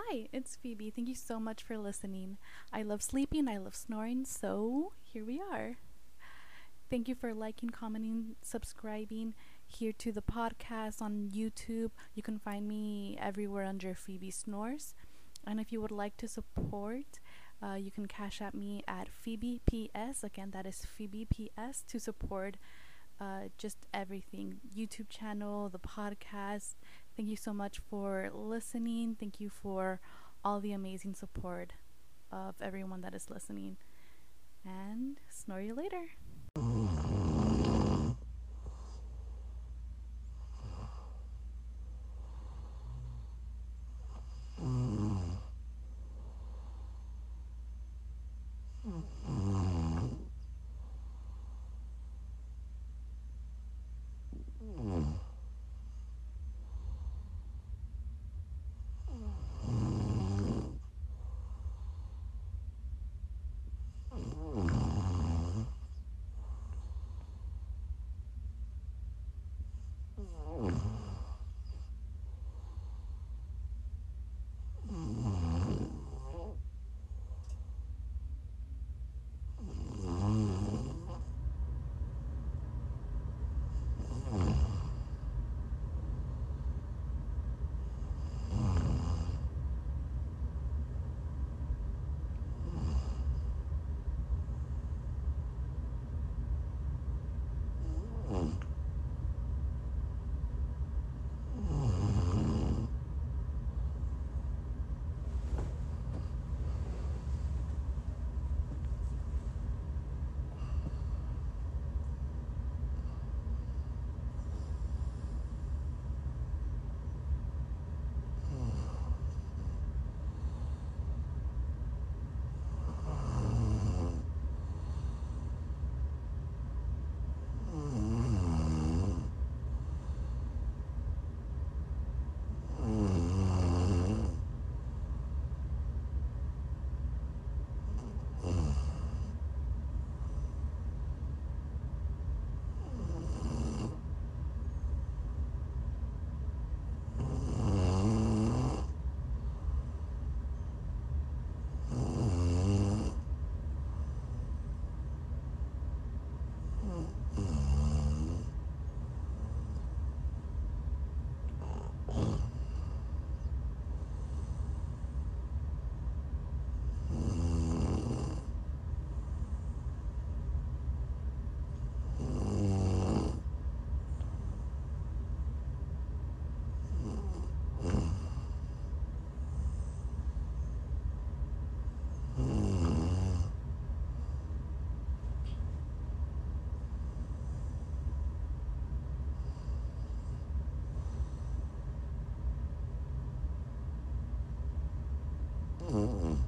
Hi, it's Phoebe. Thank you so much for listening. I love sleeping, I love snoring, so here we are. Thank you for liking, commenting, subscribing here to the podcast on YouTube. You can find me everywhere under Phoebe Snores. And if you would like to support, uh, you can Cash App me at Phoebe PS. Again, that is Phoebe PS to support uh, just everything YouTube channel, the podcast. Thank you so much for listening. Thank you for all the amazing support of everyone that is listening. And snore you later. Mm-hmm. 嗯嗯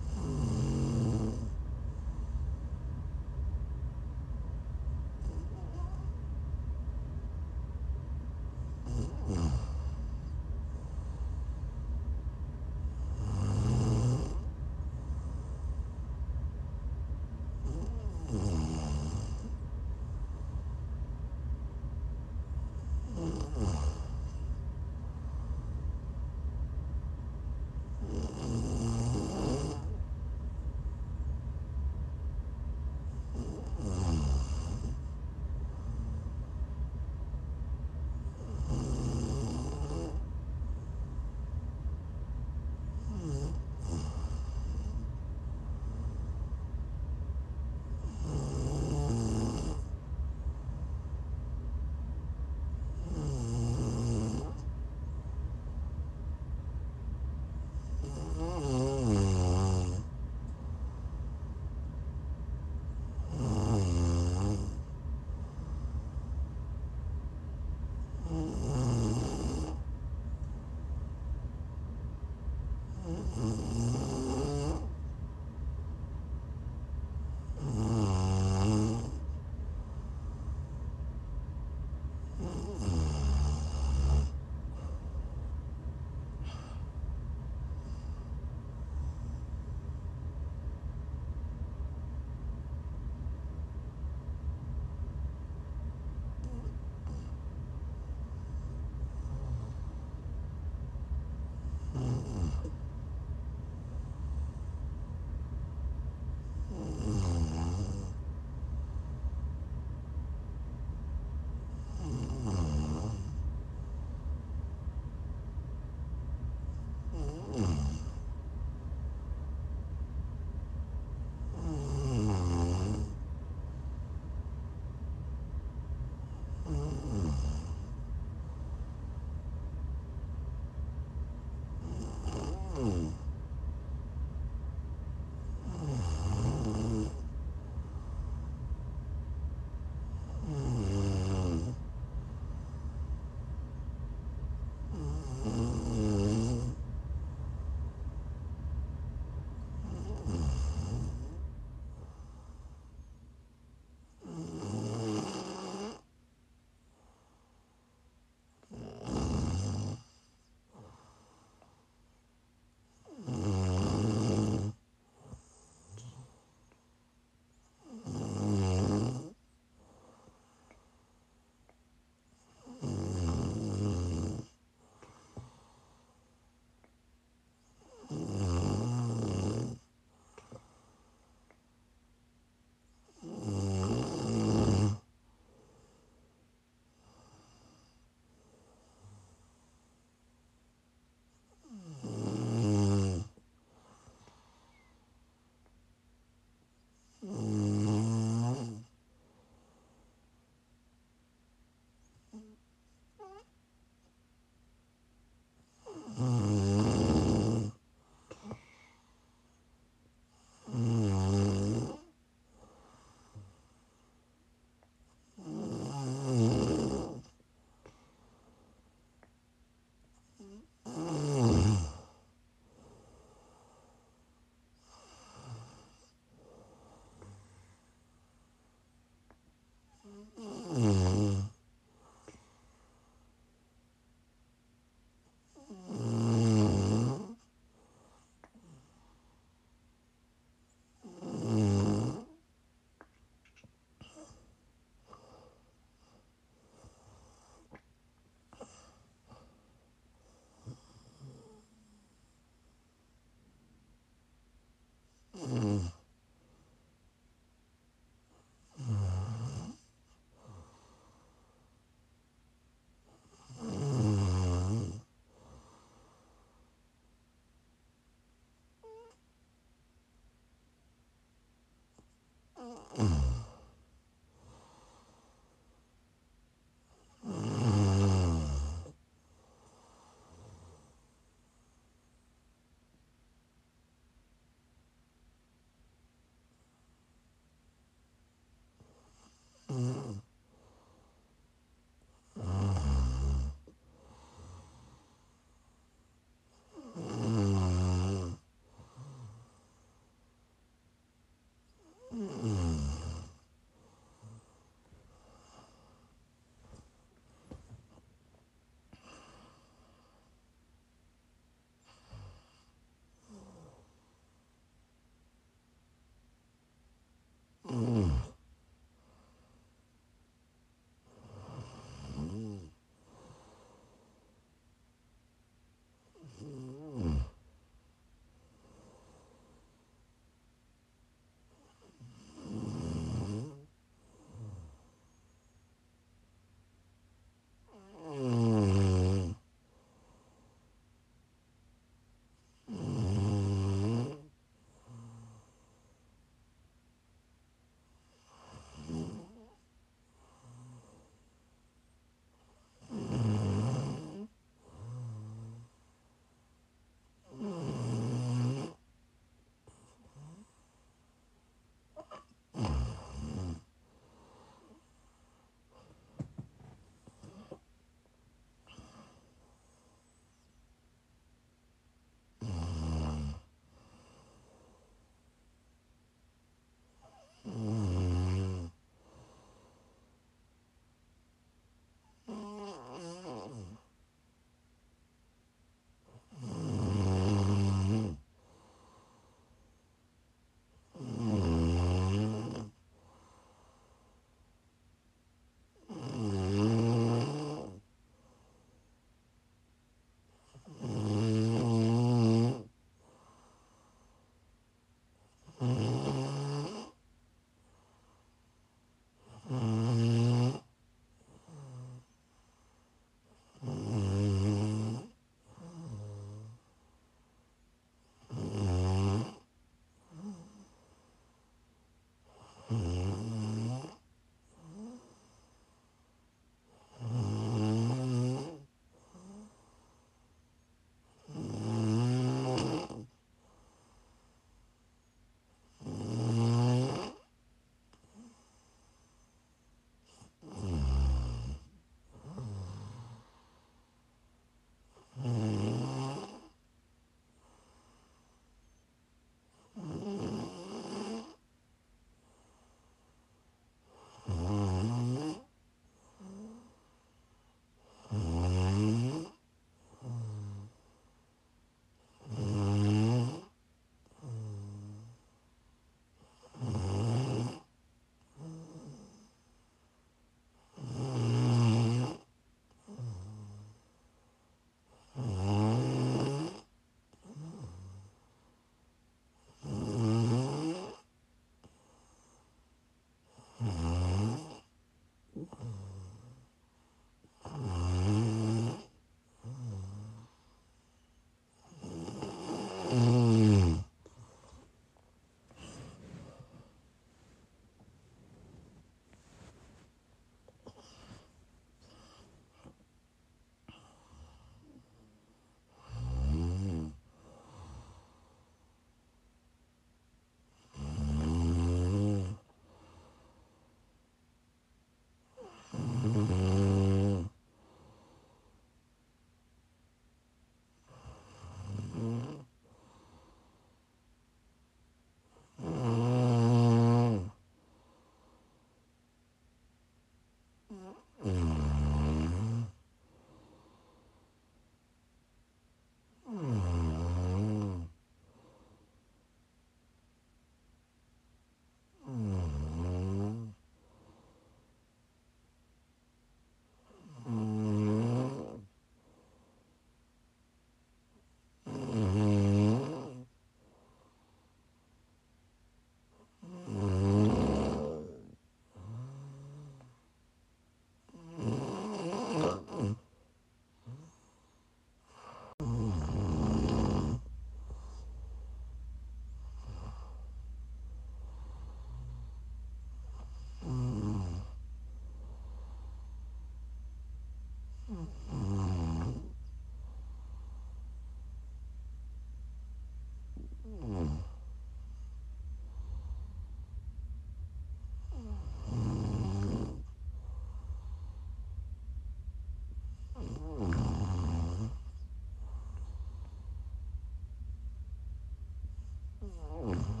Mm-hmm.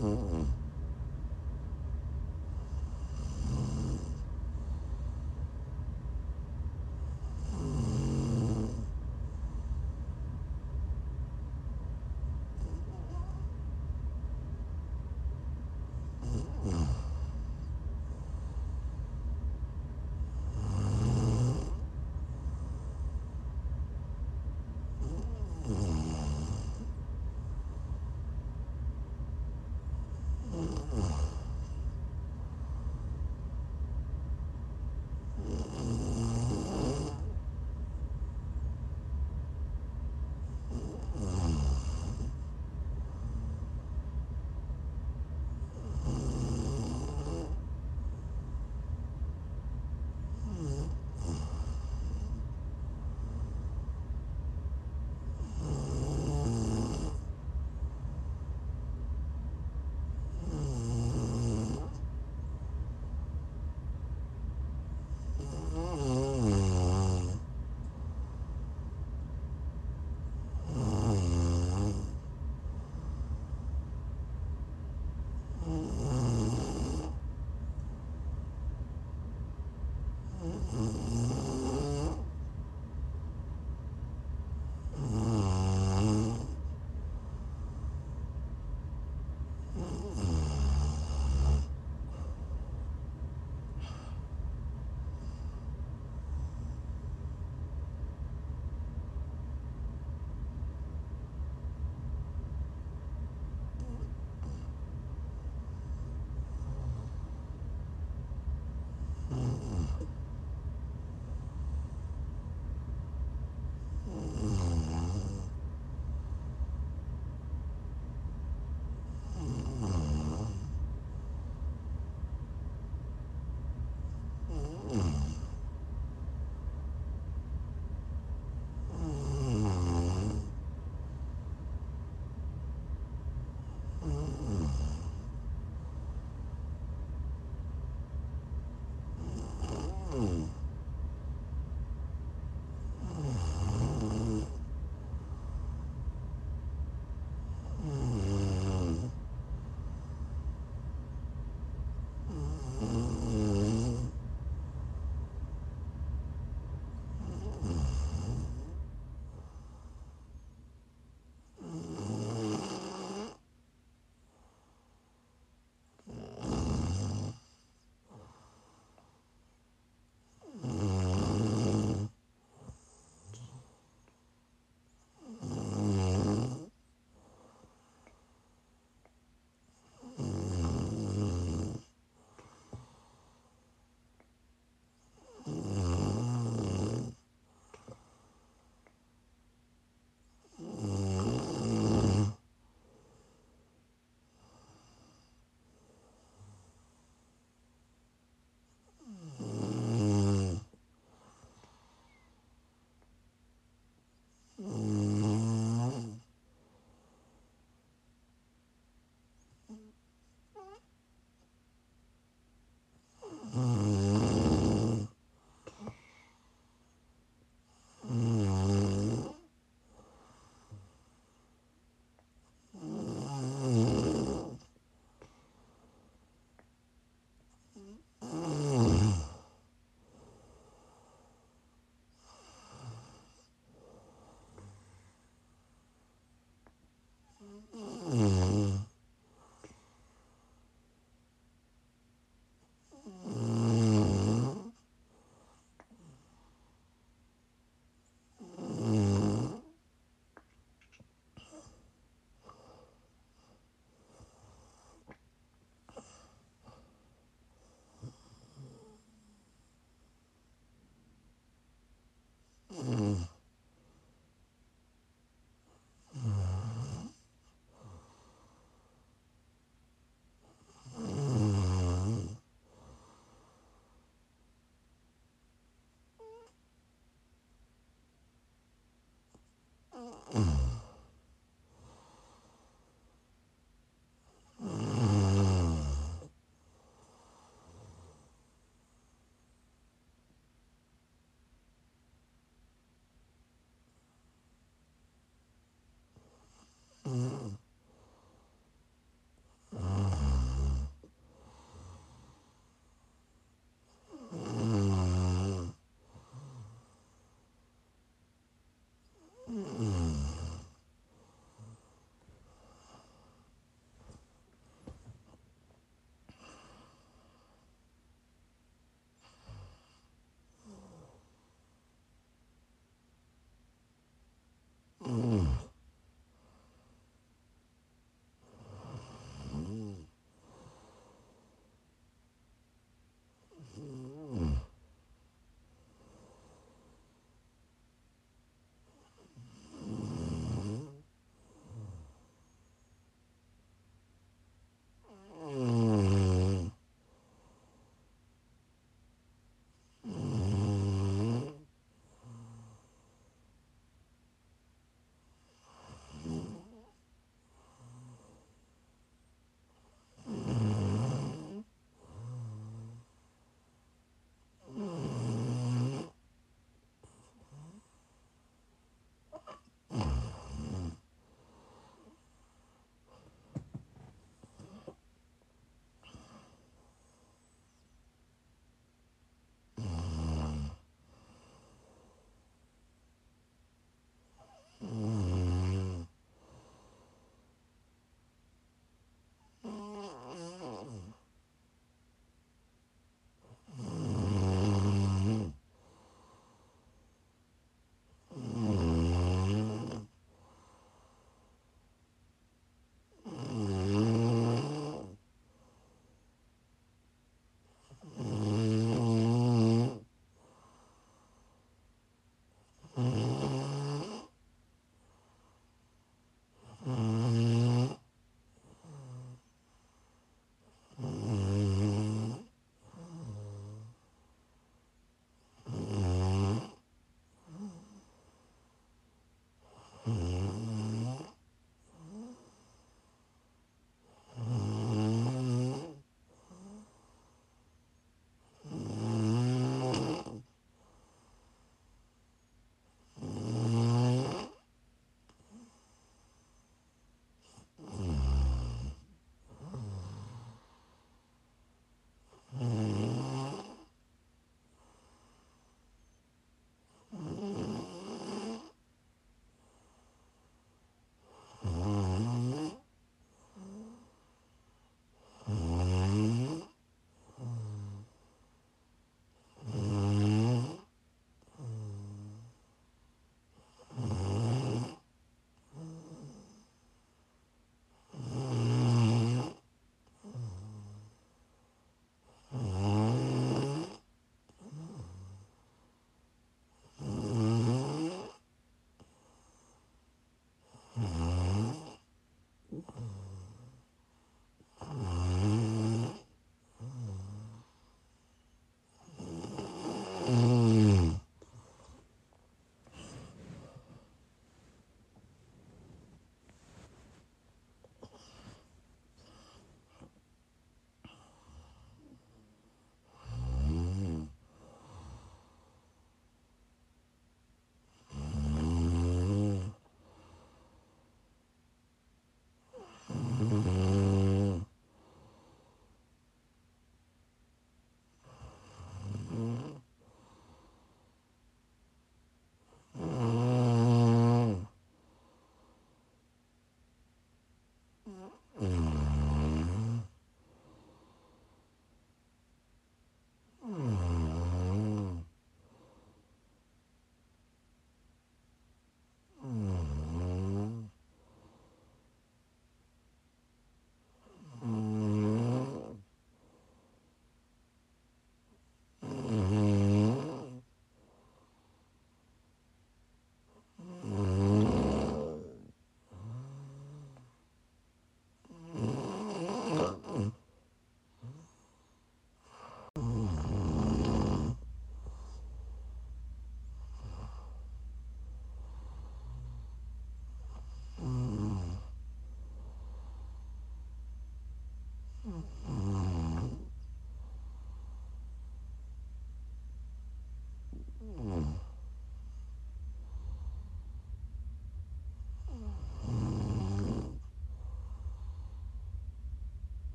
Mm-mm. Mm.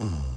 Mm.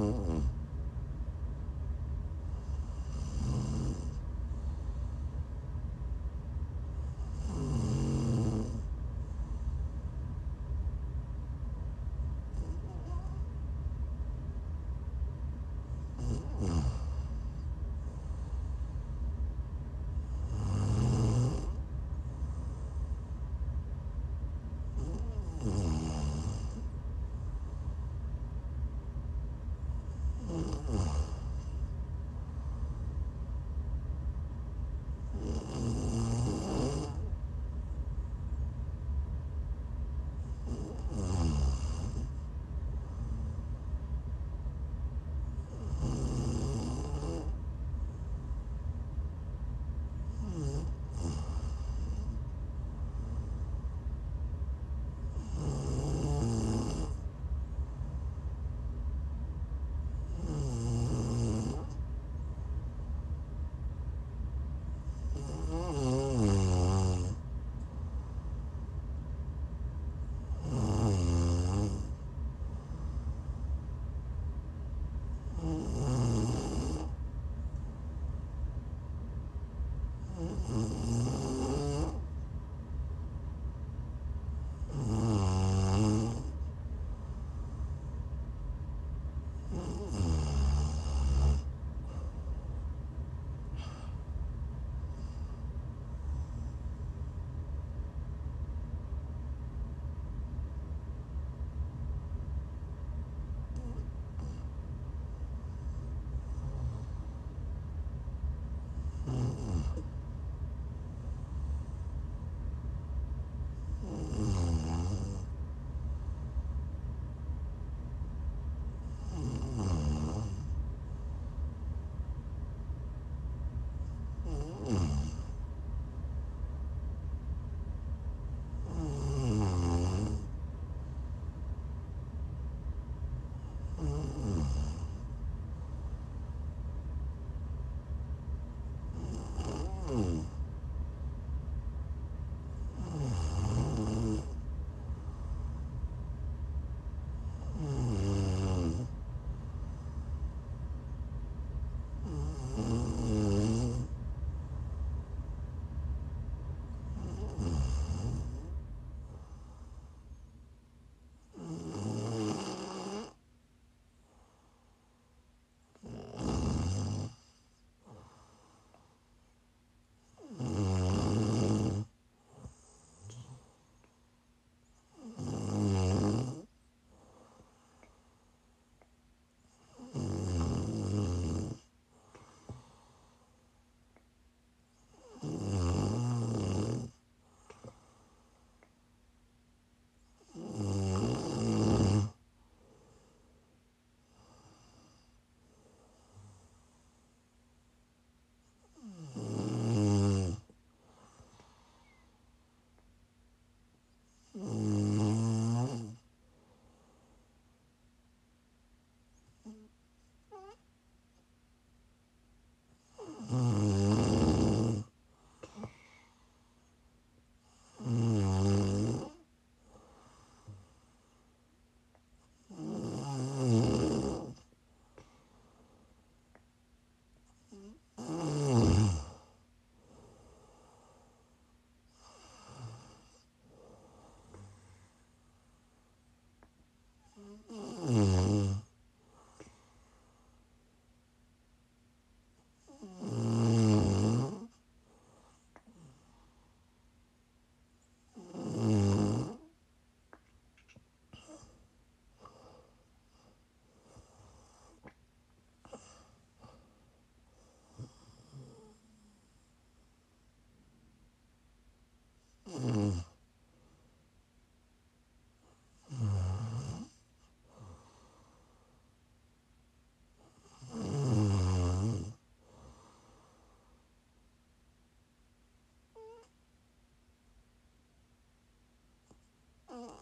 嗯嗯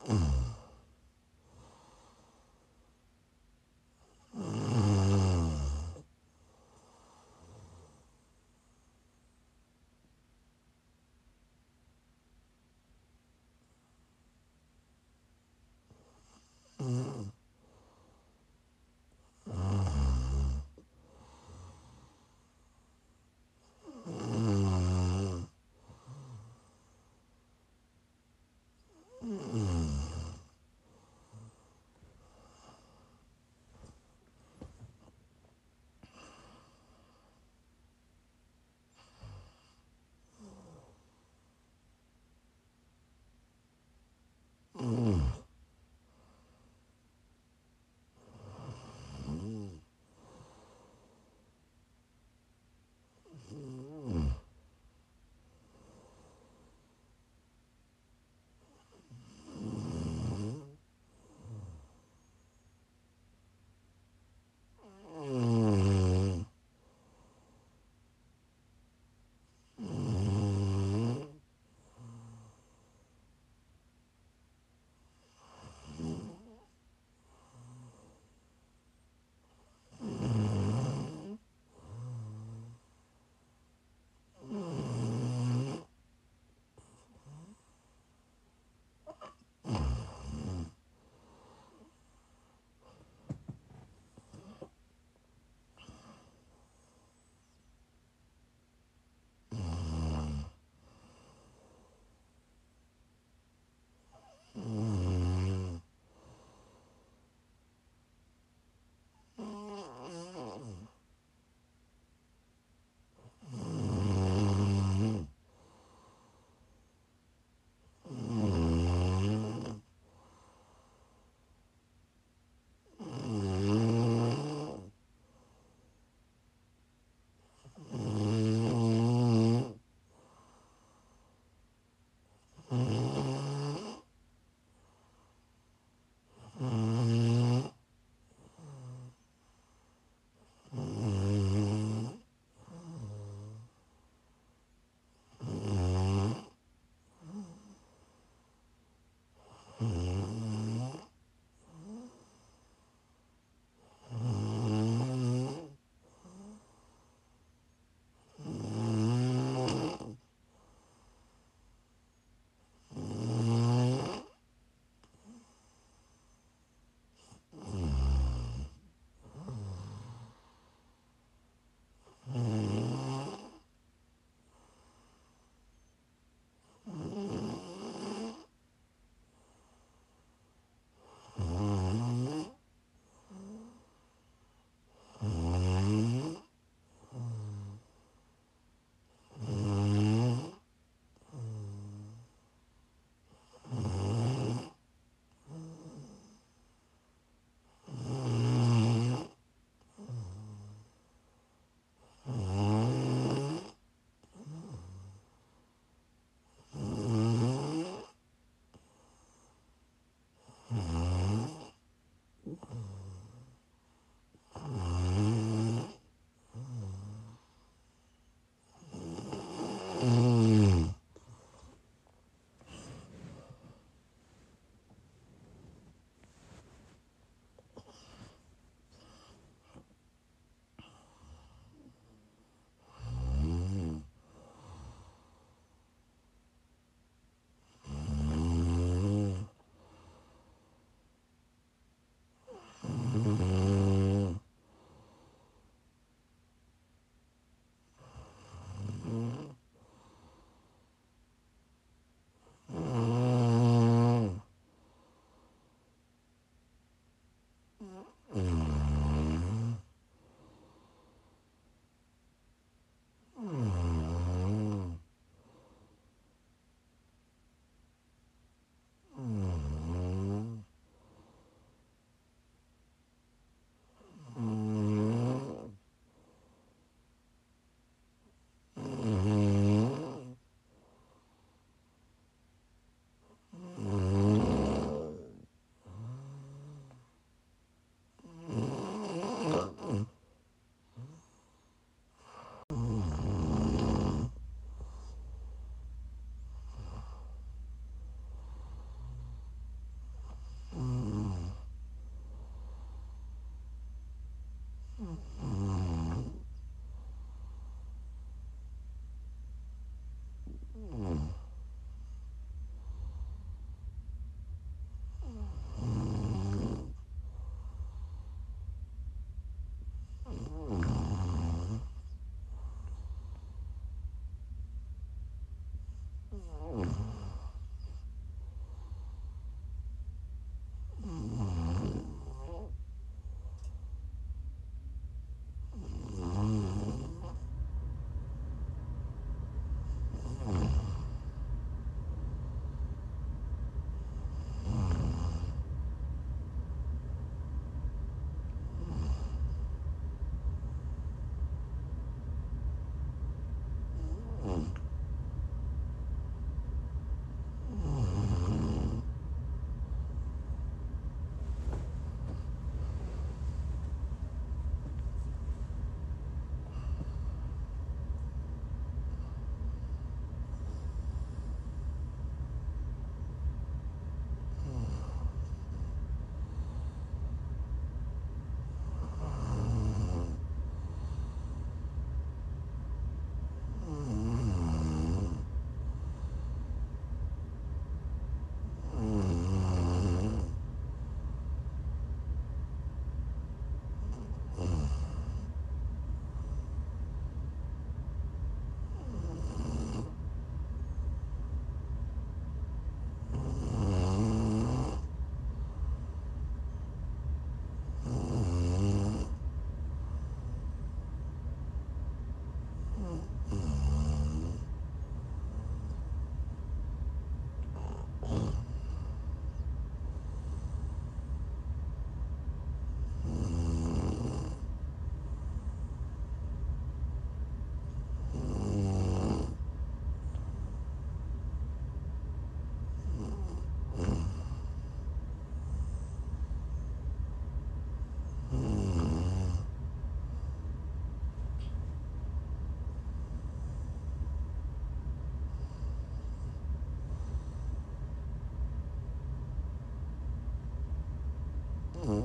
Mm-hmm.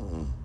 Mm.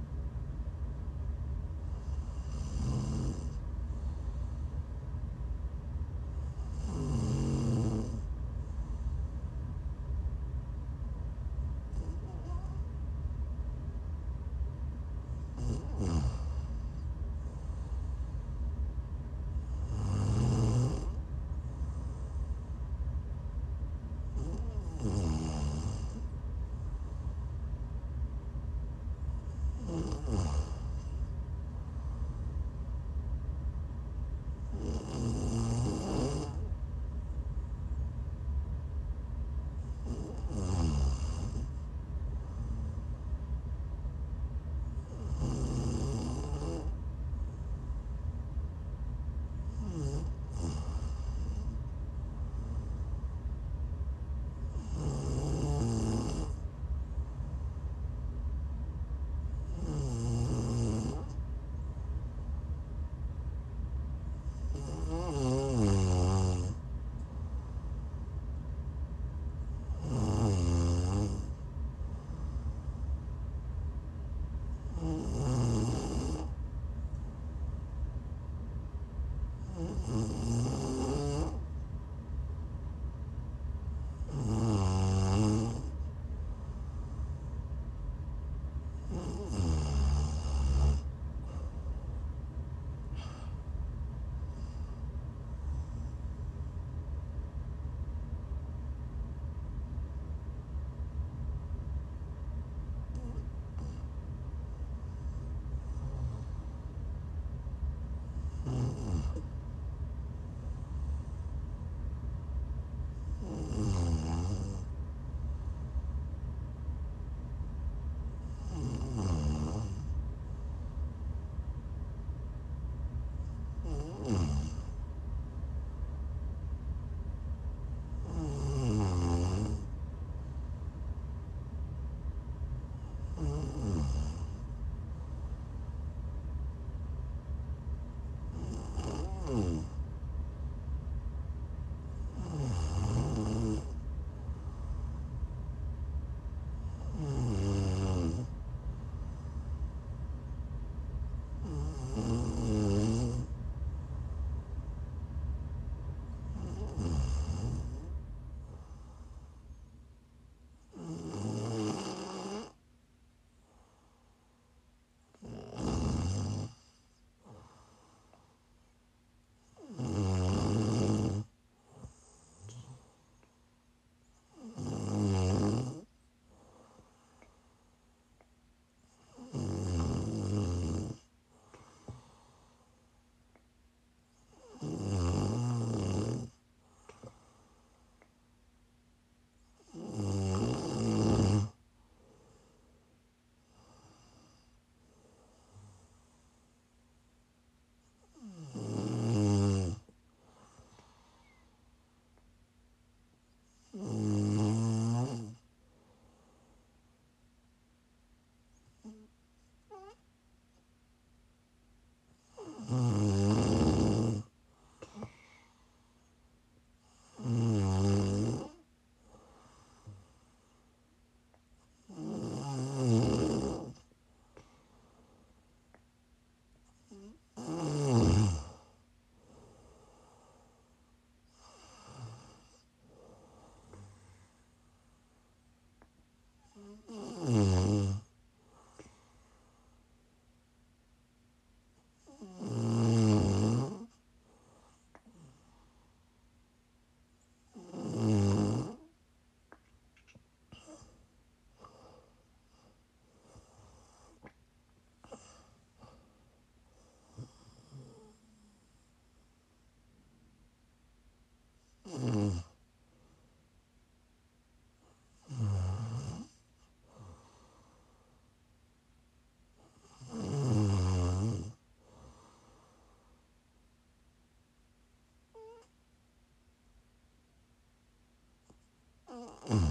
Mm-hmm.